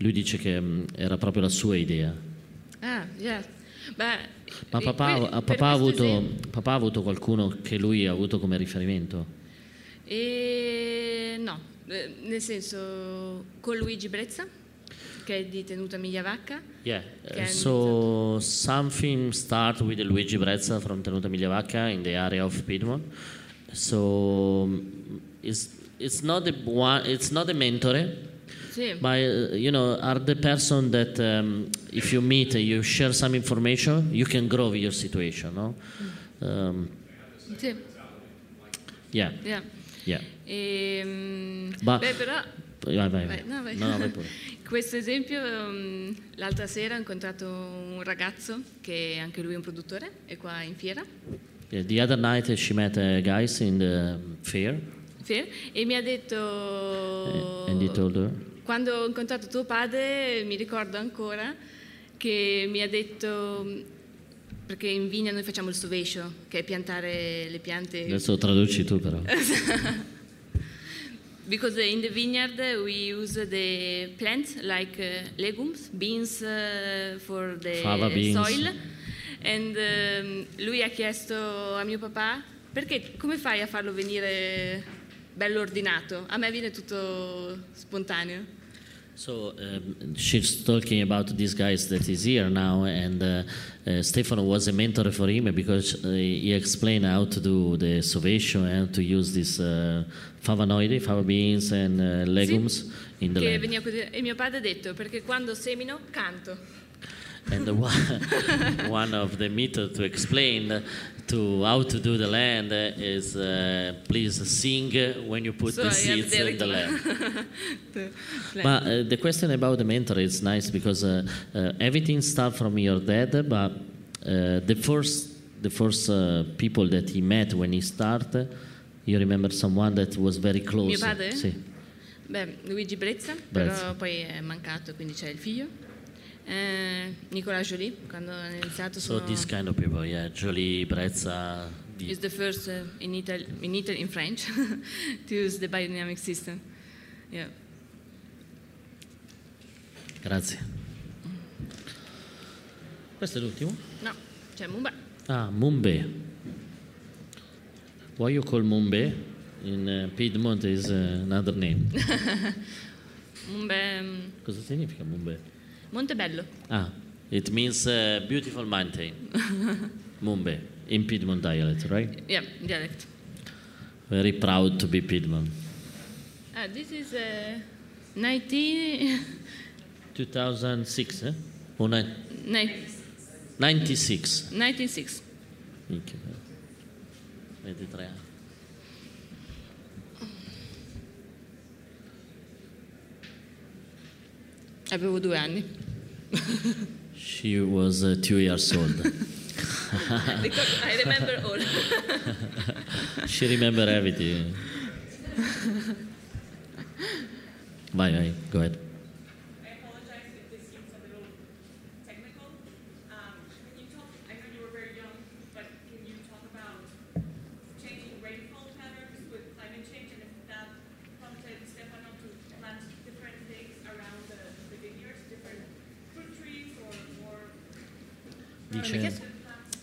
Lui dice che mm, era proprio la sua idea. Ah, yeah. Beh, Ma papà, ah, per papà ha, avuto, esempio- papà ha avuto qualcuno che lui ha avuto come riferimento? E no, eh, nel senso con Luigi Brezza, che è di Tenuta Migliavacca. Yeah. Uh, so something start with Luigi Brezza from Tenuta Migliavacca in the area of Piedmont. So mm, it's it's not the one. It's not the mentore. Sì, But uh, you know, are the person that um, if you meet, uh, you share some information, you can grow your situation, no? Um, sì, yeah, yeah. yeah. E, Ma- beh, però, Vai, vai, vai. no. No, questo esempio, um, l'altra sera ho incontrato un ragazzo che anche lui è un produttore, è qua in fiera, Yeah, the other night uh, she met uh, guys in the fair, fiera, e mi ha detto... uh, and he told her, Quando ho incontrato tuo padre, mi ricordo ancora che mi ha detto, perché in vigna noi facciamo il sovescio, che è piantare le piante. adesso traduci tu però. Because in the vineyard we use the plants like uh, legumes, beans uh, for the Fava beans. soil. And um, lui ha chiesto a mio papà, perché come fai a farlo venire bello ordinato? A me viene tutto spontaneo. So um, she's talking about these guys that is here now, and uh, uh, Stefano was a mentor for him because uh, he explained how to do the sovation and to use this uh, flavonoidi, fava beans, and uh, legumes in the che veniva. E mio padre ha detto, perché quando semino canto. And one, one of the method to explain to how to do the land is uh, please sing when you put So the seeds in the land. But uh, the question about the mentor is nice because uh, uh, everything starts from your dad, but uh, the first the first uh, people that he met when he started, you remember someone that was very close. Mio padre? Sì. Beh, Luigi Brezza, Brezza. però poi è mancato, quindi c'è il figlio. Eh, Nicolas Joly, quando ha iniziato So sono, this kind of people, yeah, Jolie, Brezza. di- is the first uh, in Italy, in Italy, in French, to use the biodynamic system. Yeah. Grazie. Questo è l'ultimo? No, c'è Mumba. Ah, Mumbe. Why you call Mumbe? In uh, Piedmont is uh, another name. Mumbe, mm, Cosa significa Mumbe? Montebello. Ah, it means uh, beautiful mountain. Mumbe, in Piedmont dialect, right? Yeah, dialect. Very proud to be Piedmont. Ah, this is uh, 19, 2006, eh? O ni- ni- 96. 96. Minchia. 23 anni. Avevo due anni. She was uh, two years old. Because I remember all. she remember everything. bye vai, go ahead. Dice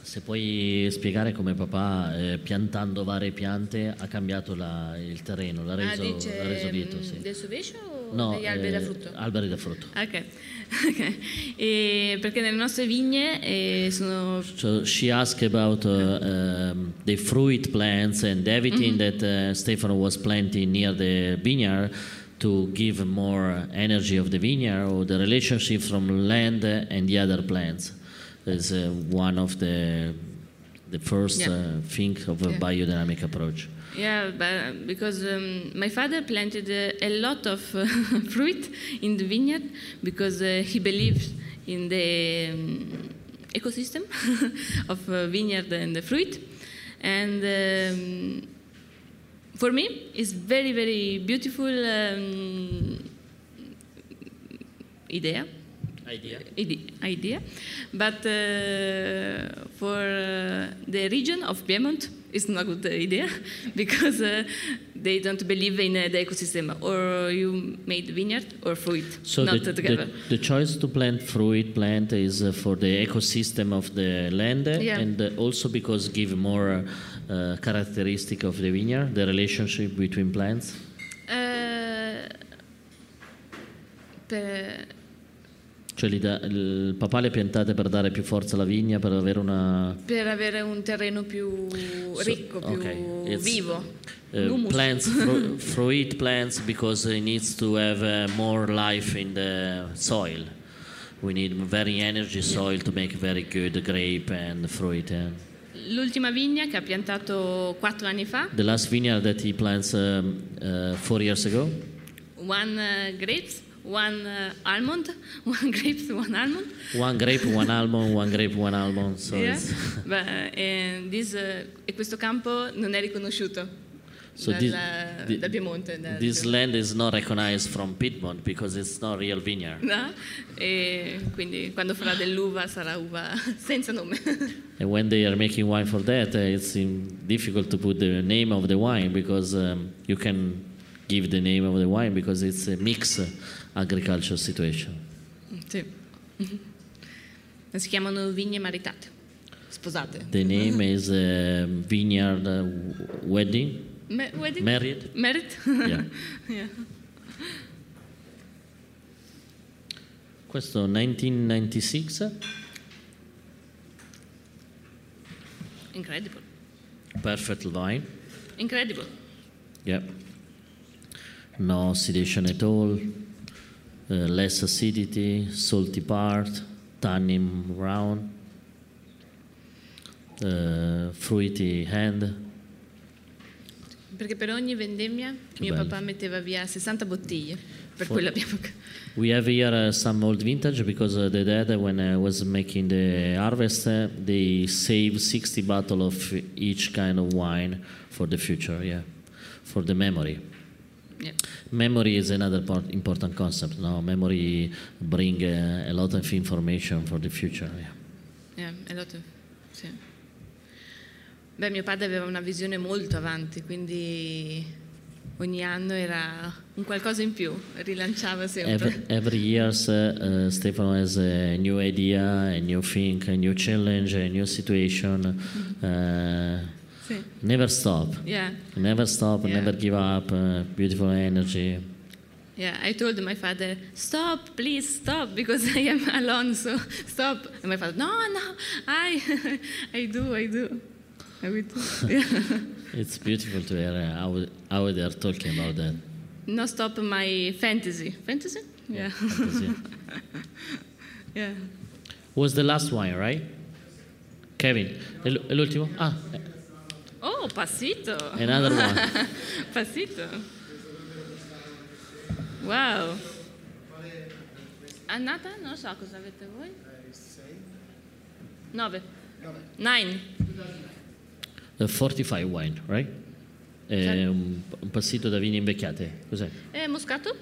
se puoi spiegare come papà eh, piantando varie piante ha cambiato la- il terreno, l'ha Ah, reso, dice l'ha reso mm, lieto, sì. del sovescio o No, degli alberi da eh, frutto? alberi da frutto. Ok, ok. E perché nelle nostre vigne eh, sono So she asked about uh, um, the fruit plants and everything that uh, Stefano was planting near the vineyard to give more energy of the vineyard or the relationship from land and the other plants is uh, one of the the first Yeah. uh, thing of a Yeah. biodynamic approach. Yeah, but because um, my father planted uh, a lot of fruit in the vineyard because uh, he believes in the um, ecosystem of uh, vineyard and the fruit. And um, for me, it's very, very beautiful um, idea. Idea. idea. But uh, for uh, the region of Piedmont, it's not a good idea because uh, they don't believe in uh, the ecosystem. Or you made vineyard or fruit, So not the, together. the, the choice to plant fruit plant is uh, for the ecosystem of the land uh, Yeah. and uh, also because give more uh, characteristic of the vineyard, the relationship between plants. Uh, per- Cioè il papà le ha piantate per dare più forza alla vigna, per avere una... per avere un terreno più ricco, più ok, it's, vivo. Uh, plants, fru- fruit plants, because it needs to have uh, more life in the soil. We need very energy soil to make very good grape and fruit. And L'ultima vigna che ha piantato quattro anni fa, the last vineyard that he plants um, uh, four years ago, one grapes, one uh, almond, one grapes, one almond. one grape, one almond, one grape, one almond. So Yeah. Beh, e, this, eh, e questo campo non è riconosciuto so this, thi- dal Piemonte. dal- this land is not recognized from Piedmont because it's not real vineyard. no? E quindi quando farà dell'uva sarà uva senza nome. And when they are making wine for that, uh, it's difficult to put the name of the wine because um, you can give the name of the wine because it's a mixed agricultural situation. sì. Si chiamano vigne maritate, sposate. The name is uh, Vineyard Wedding, Me- wedding? Married. Merit? Yeah. Yeah. Questo 1996, Incredible. perfect wine. Incredible. Yeah. No oxidation at all, less acidity, salty part, tannin round, uh, fruity hand. Perché per ogni vendemmia mio bello. papà metteva via 60 bottiglie. Per Fu- quello abbiamo... We have here uh, some old vintage because uh, the dad, uh, when I was making the harvest, uh, they save 60 bottles of each kind of wine for the future, yeah, for the memory. Yeah. Memory is another important concept. No, memory bring uh, a lot of information for the future. Yeah. Yeah, a lot of- sì. Beh, mio padre aveva una visione molto avanti, quindi ogni anno era un qualcosa in più, rilanciava sempre. Every, every years, uh, uh, Stefano has a new idea, a new thing, a new challenge, a new situation. Uh, Sì. never stop. Yeah. Never stop, Yeah. never give up. Uh, beautiful energy. Yeah, I told my father, stop, please stop, because I am alone, so stop. And my father, no, no, I, I do, I do. I will do. Yeah. It's beautiful to hear uh, how, how they are talking about that. No, stop my fantasy. Fantasy? Yeah. fantasy. yeah. Was the last one, right? Kevin, è l- è l'ultimo? Ah, Oh, pasito. Another one. pasito. Wow. Annata? Non so cosa avete voi. Nove. Nine. a 45 wine, right? È un, un passito da vini invecchiate. Cos'è? È moscato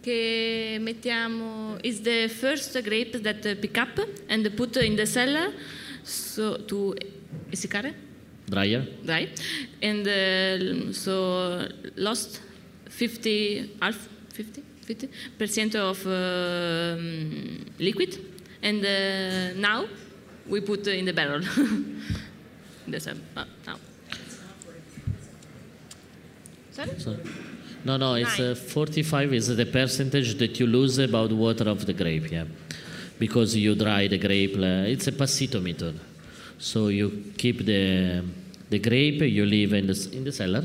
che mettiamo is the first grape that uh, pick up and put in the cellar so to essiccare Dryer? dry and uh, so lost 50 half 50 50 percent of um, liquid. And uh, now we put in the barrel. The cellar uh, now. Sorry? So- no, no, it's uh, 45 is the percentage that you lose about water of the grape, yeah. Because you dry the grape, uh, it's a passito method. So you keep the the grape, you leave in the, in the cellar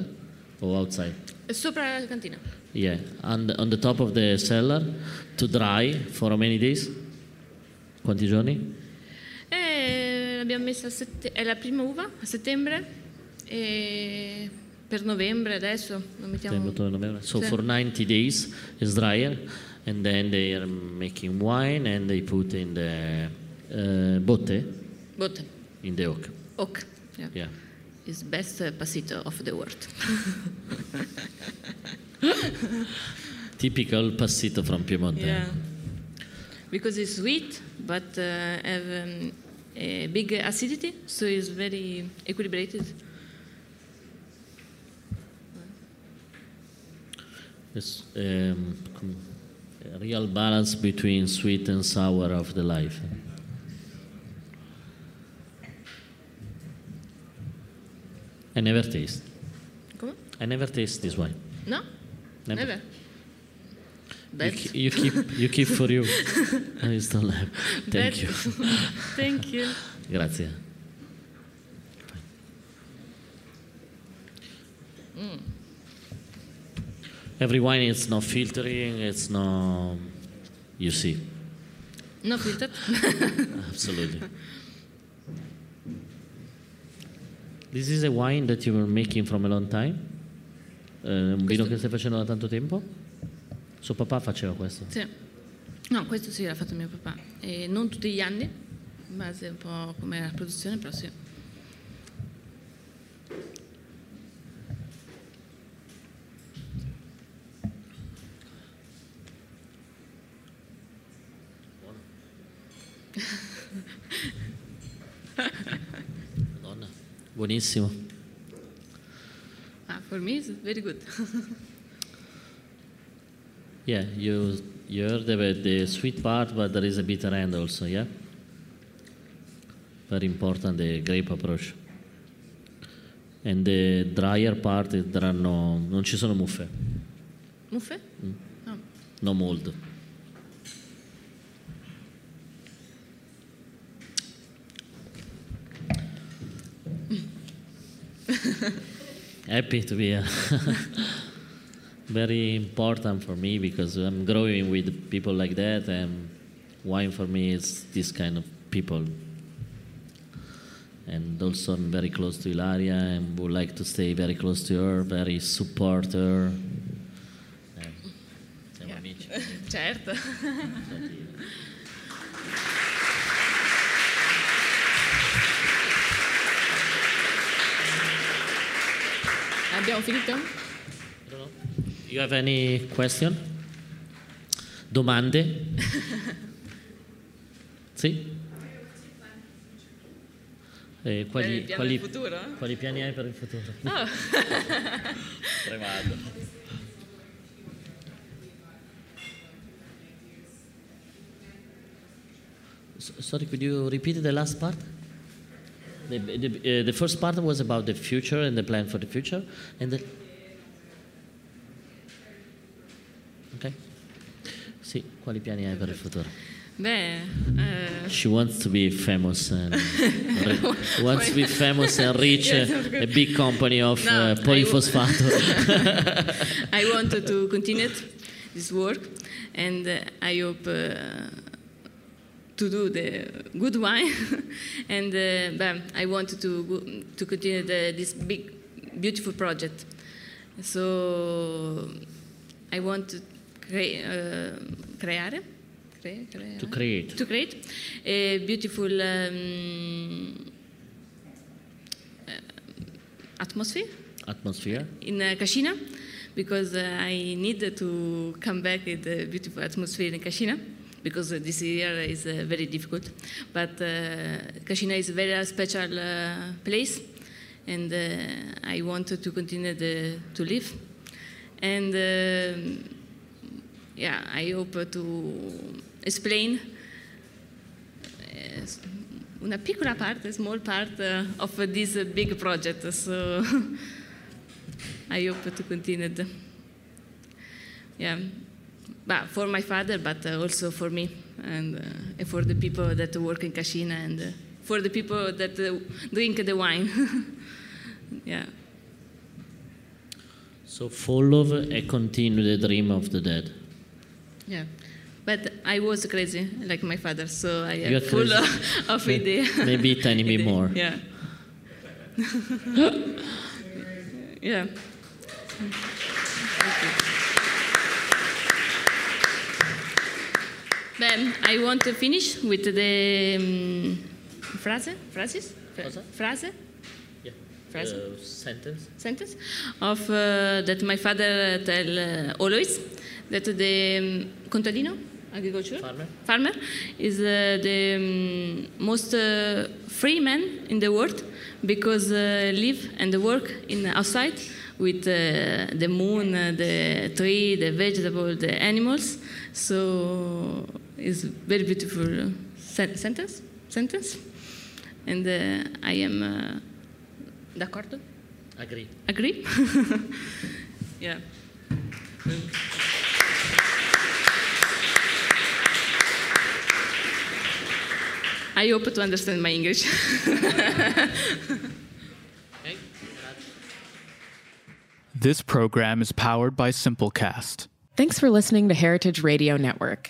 or outside. sopra la cantina Yeah, and on the top of the cellar to dry for how many days? Quanti giorni? Eh, l'abbiamo messa a sette- è la prima uva a settembre e per novembre adesso lo mettiamo September, October, November. So Sì. for 90 days it's drier, and then they are making wine and they put in the uh, botte botte in the oak. oak yeah. Yeah. is best uh, passito of the world Typical passito from Piemonte. yeah because it's sweet but uh, have um, a big acidity so it's very equilibrated It's um, a real balance between sweet and sour of the life. I never taste. come? I never taste this wine. no? Never. never You, Bad. you keep you keep for you. I still have. Thank Bad. you. thank you Grazie. Mm. Every wine is no filtering, it's no you see. no filtered Absolutely. This is a wine that you were making from a long time? Eh, un vino che stai facendo da tanto tempo? Suo papà faceva questo? Sì. No, questo sì, l'ha fatto mio papà. E non tutti gli anni, in base un po' come la produzione, però sì. Buonissimo. Ah, for me it's very good. Yeah, you you heard about the sweet part, but there is a bitter end also, yeah? Very important, the grape approach. And the drier part, there are no, non ci sono muffe, Muffe? No. no mold. Happy to be here. Very important for me because I'm growing with people like that, and wine for me is this kind of people. And also, I'm very close to Ilaria and would like to stay very close to her, very support her. And siamo amici. Certo. Abbiamo finito? You have any question? Domande? sì? Eh, quali, piano quali- quali piani hai per il futuro? Oh. Tremando. S- Sorry, could you repeat the last part? The, the, uh, the first part was about the future and the plan for the future, and the. Ok. Sì, quali piani hai per il futuro? Beh, eh, She wants to be famous and wants to be famous and reach Yes, a, a big company of No, uh, I polyphosphato. I wanted to continue this work, and uh, I hope uh, to do the good wine. and uh, but I wanted to to continue the, this big, beautiful project. So I want to crea- uh, creare, crea- crea- To create. to create a beautiful um, uh, atmosphere Atmosphere. in uh, Cascina because uh, I need to come back with the beautiful atmosphere in Cascina because this year is uh, very difficult. But uh, Cascina is a very special uh, place and I want to continue the, to live. And um yeah, I hope to explain una piccola parte, small part uh, of this big project. So I hope to continue. Yeah, but for my father, but uh, also for me and, uh, and for the people that work in Cascina and uh, for the people that uh, drink the wine. yeah. So follow and continue the dream of the dead. Yeah. But I was crazy, like my father, so I am full crazy. of idea. maybe a tiny bit more. Yeah. yeah. Then I want to finish with the um, phrase, phrases, phrase, Yeah. Phrase? Uh, sentence. sentence of uh, that my father tell uh, always that the um, contadino agriculture Farmer. farmer is uh, the um, most uh, free man in the world because uh, live and work in outside with uh, the moon, uh, the tree, the vegetable, the animals. So it's very beautiful sen- sentence sentence, and uh, I am uh, d'accordo. Agree. Agree? yeah. I hope to understand my English. This program is powered by Simplecast. Thanks for listening to Heritage Radio Network,